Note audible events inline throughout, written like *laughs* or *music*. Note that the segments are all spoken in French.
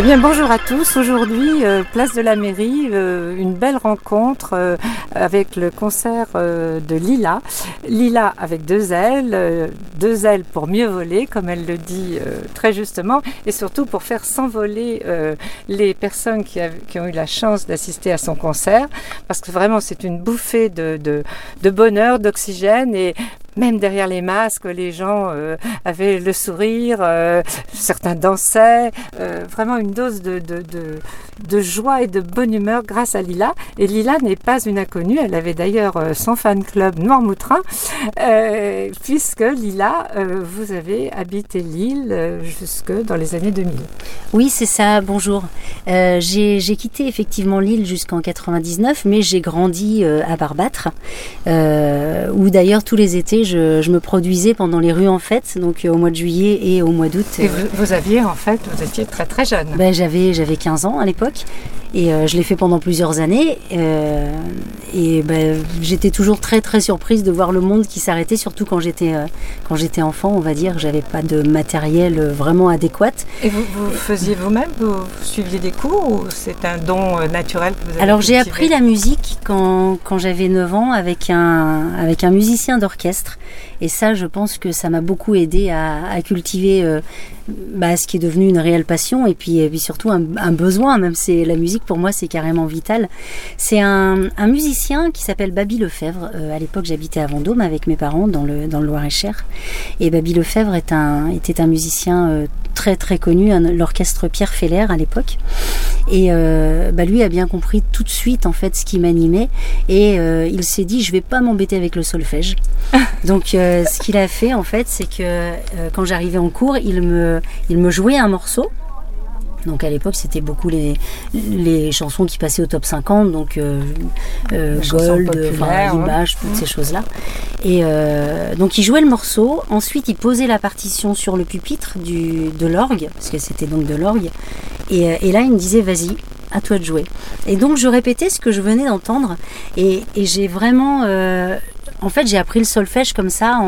Eh bien, bonjour à tous. Aujourd'hui, euh, place de la mairie, euh, une belle rencontre euh, avec le concert de Lila. Lila avec deux ailes, deux ailes pour mieux voler, comme elle le dit très justement, et surtout pour faire s'envoler les personnes qui, ont eu la chance d'assister à son concert, parce que vraiment c'est une bouffée de, de, de bonheur, d'oxygène, et même derrière les masques, les gens euh, avaient le sourire, euh, certains dansaient, euh, vraiment une dose de, de, de, joie et de bonne humeur grâce à Lila. Et Lila n'est pas une inconnue, elle avait d'ailleurs son fan club Noirmoutrin, puisque Lila, vous avez habité Lille jusque dans les années 2000. Oui, c'est ça, bonjour. j'ai quitté effectivement Lille jusqu'en 99, mais j'ai grandi à Barbâtre, où d'ailleurs tous les étés je, me produisais pendant les rues en fête, donc euh, au mois de juillet et au mois d'août. Et vous, aviez en fait, vous étiez très très jeune. Ben, j'avais, j'avais 15 ans à l'époque et euh, je l'ai fait pendant plusieurs années. Euh, et ben, j'étais toujours très très surprise de voir le monde qui s'arrêtait, surtout quand j'étais quand j'étais enfant, on va dire. J'avais pas de matériel vraiment adéquat. Et vous, vous faisiez vous-même? Vous suiviez des cours ou c'est un don naturel que vous avez Alors j'ai appris la musique quand, quand j'avais 9 ans avec un, avec un musicien d'orchestre. Et ça, je pense que ça m'a beaucoup aidé à, cultiver euh, bah, ce qui est devenu une réelle passion et puis, et puis surtout un, besoin. Même c'est la musique pour moi, c'est carrément vital. C'est un, musicien qui s'appelle Baby Lefebvre. Euh, à l'époque, j'habitais à Vendôme avec mes parents dans le, dans le Loir-et-Cher. Et Baby Lefebvre est un, était un musicien euh, très très connu, l'orchestre Pierre Feller à l'époque. Et bah, lui a bien compris tout de suite en fait ce qui m'animait et il s'est dit je vais pas m'embêter avec le solfège. *laughs* Donc euh, ce qu'il a fait en fait, c'est que euh, quand j'arrivais en cours, il me, il me jouait un morceau. Donc à l'époque, c'était beaucoup les, les chansons qui passaient au top 50, donc euh, Gold, Image, toutes ces choses-là. Et donc il jouait le morceau, ensuite il posait la partition sur le pupitre du, de l'orgue, parce que c'était donc de l'orgue. Et, et, là, il me disait, vas-y, à toi de jouer. Et donc je répétais ce que je venais d'entendre, et, et j'ai vraiment en fait, j'ai appris le solfège comme ça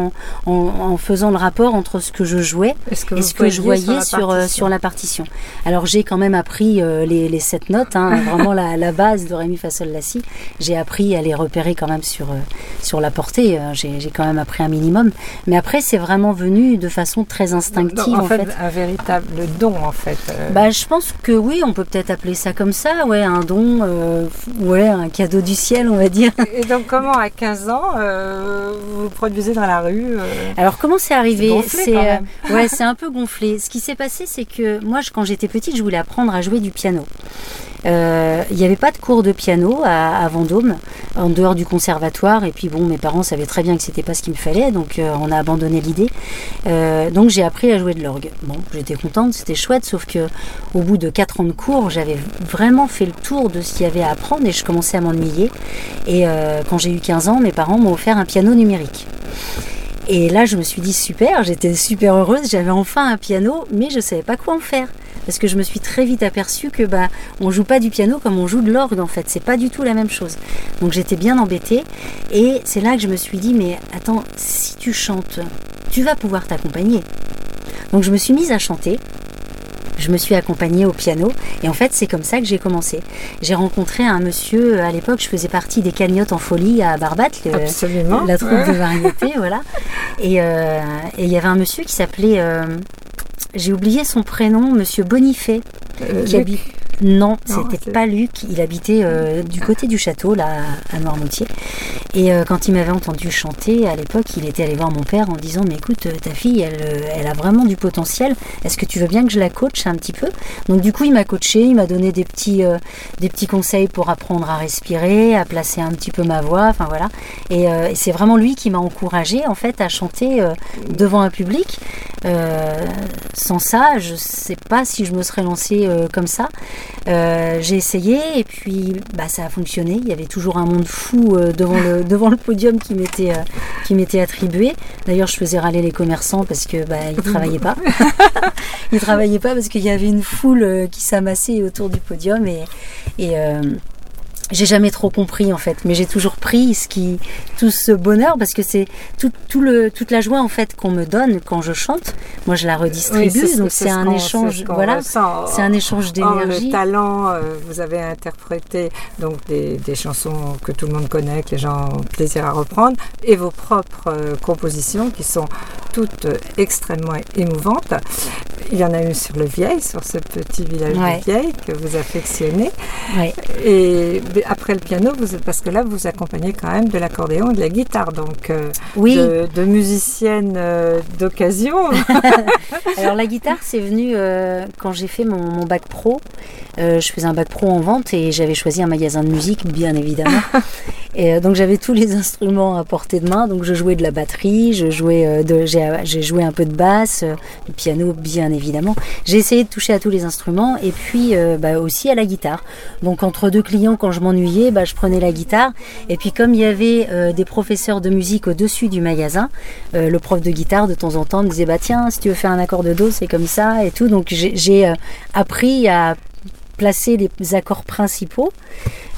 en, faisant le rapport entre ce que je jouais et ce que je voyais sur, euh, sur, la partition. Alors, j'ai quand même appris euh, les, les, sept notes, hein, *laughs* vraiment la, base de Rémi Fa Sol La Si. J'ai appris à les repérer quand même sur, euh, sur la portée. J'ai quand même appris un minimum. Mais après, c'est vraiment venu de façon très instinctive. en, fait, un véritable don, en fait. Bah, je pense que oui, on peut peut-être appeler ça comme ça, ouais, un don, ouais, un cadeau du ciel, on va dire. Et donc, comment à 15 ans euh, vous produisez dans la rue euh, Alors comment c'est arrivé C'est euh, ouais, c'est un peu gonflé. Ce qui s'est passé, c'est que moi, quand j'étais petite, je voulais apprendre à jouer du piano. Euh, il n'y avait pas de cours de piano à, Vendôme, en dehors du conservatoire. Et puis bon, mes parents savaient très bien que c'était pas ce qu'il me fallait, donc euh, on a abandonné l'idée. Euh, donc j'ai appris à jouer de l'orgue. Bon, j'étais contente, c'était chouette, sauf que au bout de 4 ans de cours, j'avais vraiment fait le tour de ce qu'il y avait à apprendre et je commençais à m'ennuyer. Et quand j'ai eu 15 ans, mes parents m'ont offert un piano numérique. Et là, je me suis dit super, j'étais super heureuse, j'avais enfin un piano, mais je savais pas quoi en faire parce que je me suis très vite aperçue que bah on joue pas du piano comme on joue de l'orgue en fait, c'est pas du tout la même chose. Donc j'étais bien embêtée et c'est là que je me suis dit mais attends, si tu chantes, tu vas pouvoir t'accompagner. Donc je me suis mise à chanter je me suis accompagnée au piano et en fait c'est comme ça que j'ai commencé. J'ai rencontré un monsieur à l'époque, je faisais partie des cagnottes en folie à Barbate, la troupe de variété, voilà. Euh, et il y avait un monsieur qui s'appelait euh, j'ai oublié son prénom, Monsieur Bonifay, euh, qui habite. Non, c'était pas Luc. Il habitait euh, du côté du château, là, à Noirmoutier. Et euh, quand il m'avait entendu chanter, à l'époque, il était allé voir mon père en disant Mais écoute, ta fille, elle, elle a vraiment du potentiel. Est-ce que tu veux bien que je la coache un petit peu? Donc, du coup, il m'a coaché, il m'a donné des petits, des petits conseils pour apprendre à respirer, à placer un petit peu ma voix. Enfin, voilà. Et, et c'est vraiment lui qui m'a encouragé, en fait, à chanter devant un public. Sans ça, je sais pas si je me serais lancée comme ça. Euh, j'ai essayé et puis bah, ça a fonctionné. Il y avait toujours un monde fou euh, devant, le, *laughs* devant le podium qui m'était euh, qui m'était attribué. D'ailleurs, je faisais râler les commerçants parce que bah, ils travaillaient pas. *laughs* ils travaillaient pas parce qu'il y avait une foule qui s'amassait autour du podium et, et j'ai jamais trop compris en fait, mais j'ai toujours pris ce qui, tout ce bonheur parce que c'est tout, tout, le, toute la joie en fait qu'on me donne quand je chante. Moi, je la redistribue, donc c'est un échange. Voilà, c'est un échange d'énergie. le talent, euh, vous avez interprété donc des, des, chansons que tout le monde connaît, que les gens ont plaisir à reprendre, et vos propres euh, compositions qui sont toutes extrêmement émouvantes. Il y en a une sur le Vieil, sur ce petit village de Vieil que vous affectionnez. Et après le piano, vous, parce que là, vous accompagnez quand même de l'accordéon et de la guitare, donc euh, oui. de, musicienne euh, d'occasion. *laughs* Alors la guitare, c'est venu euh, quand j'ai fait mon, bac pro. je faisais un bac pro en vente et j'avais choisi un magasin de musique, bien évidemment. *laughs* et donc j'avais tous les *laughs* instruments à portée de main. Donc je jouais de la batterie, je jouais de, j'ai joué un peu de basse, du piano, bien évidemment. J'ai essayé de toucher à tous les instruments et puis bah, aussi à la guitare. Donc entre deux clients, quand je m'ennuyais, bah, je prenais la guitare. Et puis comme il y avait euh, des professeurs de musique au-dessus du magasin, euh, le prof de guitare de temps en temps me disait bah tiens si tu veux faire un accord de do c'est comme ça et tout. Donc j'ai euh, appris à placer les accords principaux.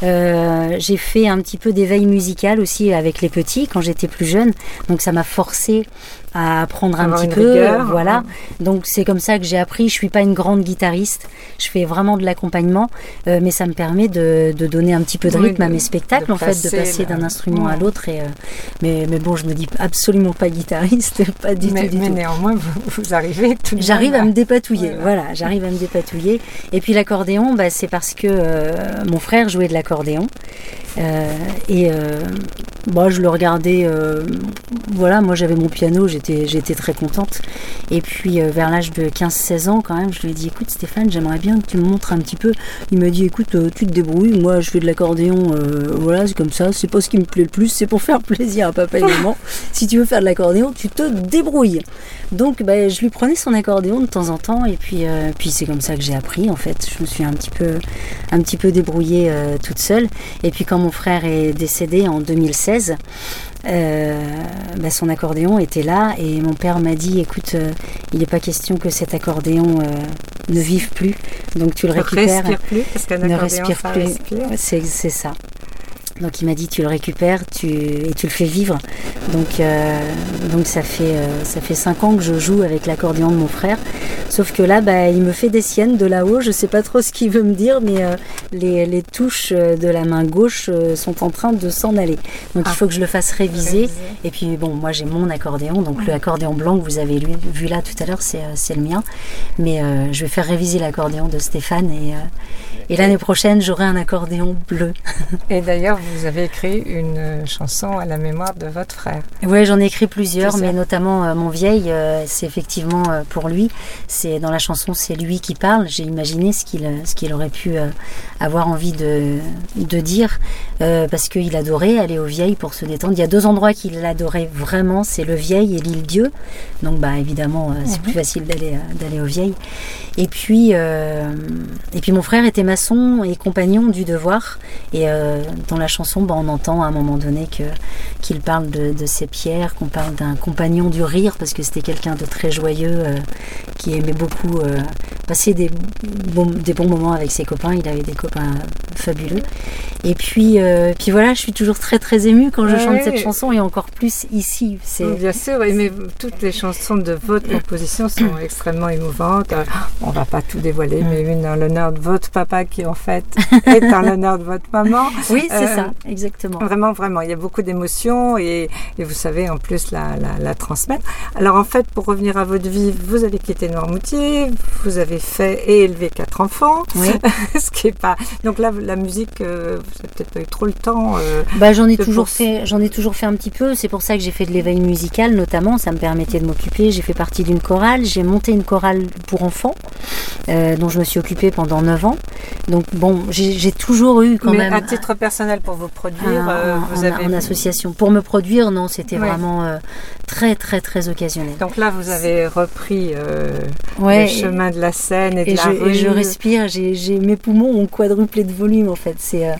J'ai fait un petit peu d'éveil musical aussi avec les petits quand j'étais plus jeune. Donc ça m'a forcé à apprendre un petit peu. voilà. Donc c'est comme ça que j'ai appris. Je suis pas une grande guitariste. Je fais vraiment de l'accompagnement, euh, mais ça me permet de, de, donner un petit peu de rythme à mes spectacles, en fait, de passer d'un instrument à l'autre. Et euh, mais, mais bon, je me dis absolument pas guitariste, *laughs* pas du mais, tout. mais néanmoins, vous, vous arrivez J'arrive à me dépatouiller. Voilà, j'arrive à me dépatouiller. Et puis l'accordéon, bah, c'est parce que euh, mon frère jouait de l'accordéon. Et moi, je le regardais. voilà, moi j'avais mon piano, j'étais très contente. Et puis euh, vers l'âge de 15-16 ans quand même, je lui ai dit écoute Stéphane, j'aimerais bien que tu me montres un petit peu. Il m'a dit écoute, euh, tu te débrouilles, moi je fais de l'accordéon, euh, voilà, c'est comme ça, c'est pas ce qui me plaît le plus, c'est pour *laughs* faire plaisir à papa et maman. *laughs* si tu veux faire de l'accordéon, tu te débrouilles. Donc bah, je lui prenais son accordéon de temps en temps et puis, puis c'est comme ça que j'ai appris en fait. Je me suis un petit peu, un petit peu débrouillée toute seule. Et puis quand mon frère est décédé en 2016, euh, bah, son accordéon était là et mon père m'a dit écoute, euh, il n'est pas question que cet accordéon euh, ne vive plus, donc tu le récupères. Respire plus, parce qu'un ne respire plus. C'est ça. Donc il m'a dit tu le récupères tu, et tu le fais vivre. Donc, euh, donc ça fait euh, ça fait cinq ans que je joue avec l'accordéon de mon frère. Sauf que là, bah, il me fait des siennes de là-haut. Je sais pas trop ce qu'il veut me dire, mais euh, les, les, touches de la main gauche sont en train de s'en aller. Donc il ah. faut que je le fasse réviser. Et puis bon, moi j'ai mon accordéon, donc le accordéon blanc que vous avez vu là tout à l'heure, c'est le mien. Mais je vais faire réviser l'accordéon de Stéphane et et l'année prochaine, j'aurai un accordéon bleu. Et d'ailleurs, vous avez écrit une chanson à la mémoire de votre frère. Oui, j'en ai écrit plusieurs, mais notamment euh, Mon vieil, euh, c'est effectivement euh, pour lui. C'est dans la chanson, c'est lui qui parle. J'ai imaginé ce qu'il ce qu'il aurait pu avoir envie de, de dire, parce qu'il adorait aller au vieil pour se détendre. Il y a deux endroits qu'il adorait vraiment, c'est le vieil et l'île Dieu. Donc, bah évidemment, c'est mhm. plus facile d'aller d'aller au vieil. Et puis, et puis mon frère était maçon et compagnon du devoir. Et dans la chanson bah, on entend à un moment donné qu'il parle de, ses pierres, qu'on parle d'un compagnon du rire, parce que c'était quelqu'un de très joyeux, euh, qui aimait beaucoup euh, passer des des bons moments avec ses copains. Il avait des copains fabuleux. Et puis, euh, puis voilà, je suis toujours très très émue quand je chante cette chanson, et encore plus ici. C'est bien sûr, mais toutes les chansons de votre composition sont *coughs* extrêmement émouvantes. On va pas tout dévoiler, mais une en l'honneur de votre papa qui en fait est en *laughs* l'honneur de votre maman. Oui, c'est ça, exactement. Vraiment, vraiment, il y a beaucoup d'émotions et, vous savez en plus la, la, transmettre. Alors en fait, pour revenir à votre vie, vous avez quitté Noirmoutier, vous avez fait et élevé quatre enfants, oui. *laughs* ce qui est pas. Donc là, la musique, euh, vous n'avez peut-être pas eu trop le temps. Euh, bah, j'en ai toujours fait, j'en ai toujours fait un petit peu. C'est pour ça que j'ai fait de l'éveil musical, notamment. Ça me permettait de m'occuper. J'ai fait partie d'une chorale. J'ai monté une chorale pour enfants, euh, dont je me suis occupée pendant 9 ans. Donc bon, j'ai toujours eu quand même. À titre personnel pour vous produire, euh, vous avez... en, association. Pour me produire, non, c'était vraiment très très très occasionnel. Donc là, vous avez repris le chemin de la scène et, de la je, rue. Et je respire. J'ai mes poumons ont quadruplé de volume en fait. C'est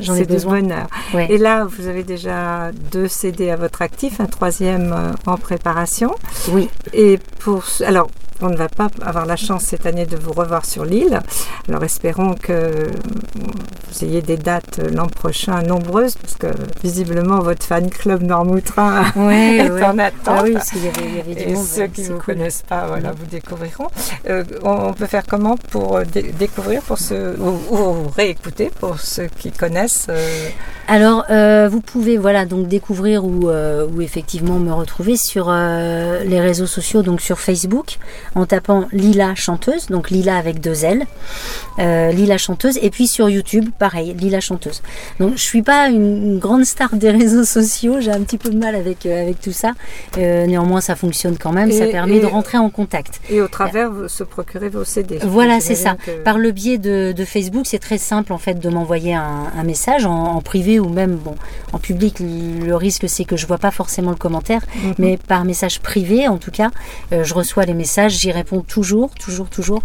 j'en ai, besoin. bonheur. Et là, vous avez déjà deux CD à votre actif, un troisième en préparation. Oui. Et pour alors on ne va pas avoir la chance cette année de vous revoir sur l'île. Alors espérons que vous ayez des dates l'an prochain nombreuses parce que visiblement votre fan club Normoutrain ouais, *laughs* est en attente. Ah oui, parce qu'il y avait, y avait Et ceux qui ne vous connaissent pas, voilà, vous découvriront. Euh, on, peut faire comment pour découvrir pour ceux, ou, réécouter pour ceux qui connaissent euh... Alors, euh, vous pouvez voilà donc découvrir ou, euh, ou effectivement me retrouver sur euh, les réseaux sociaux, donc sur Facebook, en tapant Lila chanteuse, donc Lila avec deux L, Lila chanteuse, et puis sur YouTube, pareil, Lila chanteuse. Donc, je suis pas une, grande star des réseaux sociaux, j'ai un petit peu de mal avec avec tout ça. néanmoins, ça fonctionne quand même, ça permet de rentrer en contact. Et au travers, se procurer vos CD. Voilà, c'est ça. Par le biais de, de Facebook, c'est très simple en fait de m'envoyer un, un, message en, en privé ou même bon, en public, le risque c'est que je vois pas forcément le commentaire, mhm. mais par message privé en tout cas, euh, je reçois les messages, j'y réponds toujours, toujours, toujours.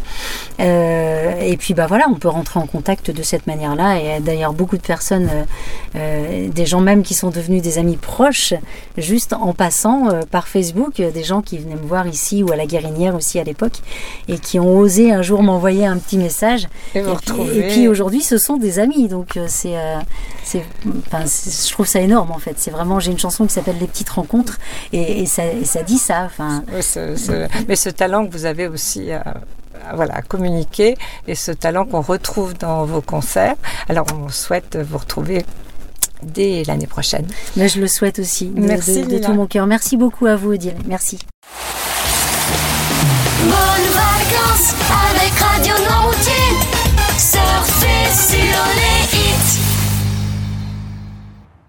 Euh, et puis bah voilà, on peut rentrer en contact de cette manière-là. Et d'ailleurs beaucoup de personnes, euh, des gens même qui sont devenus des amis proches, juste en passant par Facebook, des gens qui venaient me voir ici ou à la Guérinière aussi à l'époque, et qui ont osé un jour m'envoyer un petit message. Et, et puis, aujourd'hui, ce sont des amis, donc c'est Enfin, je trouve ça énorme en fait. C'est vraiment, j'ai une chanson qui s'appelle Les petites rencontres et, ça, dit ça. Enfin, mais ce talent que vous avez aussi à, voilà, communiquer et ce talent qu'on retrouve dans vos concerts. Alors on souhaite vous retrouver dès l'année prochaine. Mais je le souhaite aussi de, Merci, de, tout mon cœur. Merci beaucoup à vous Odile. Merci. Bonnes vacances avec Radio Surfez sur les.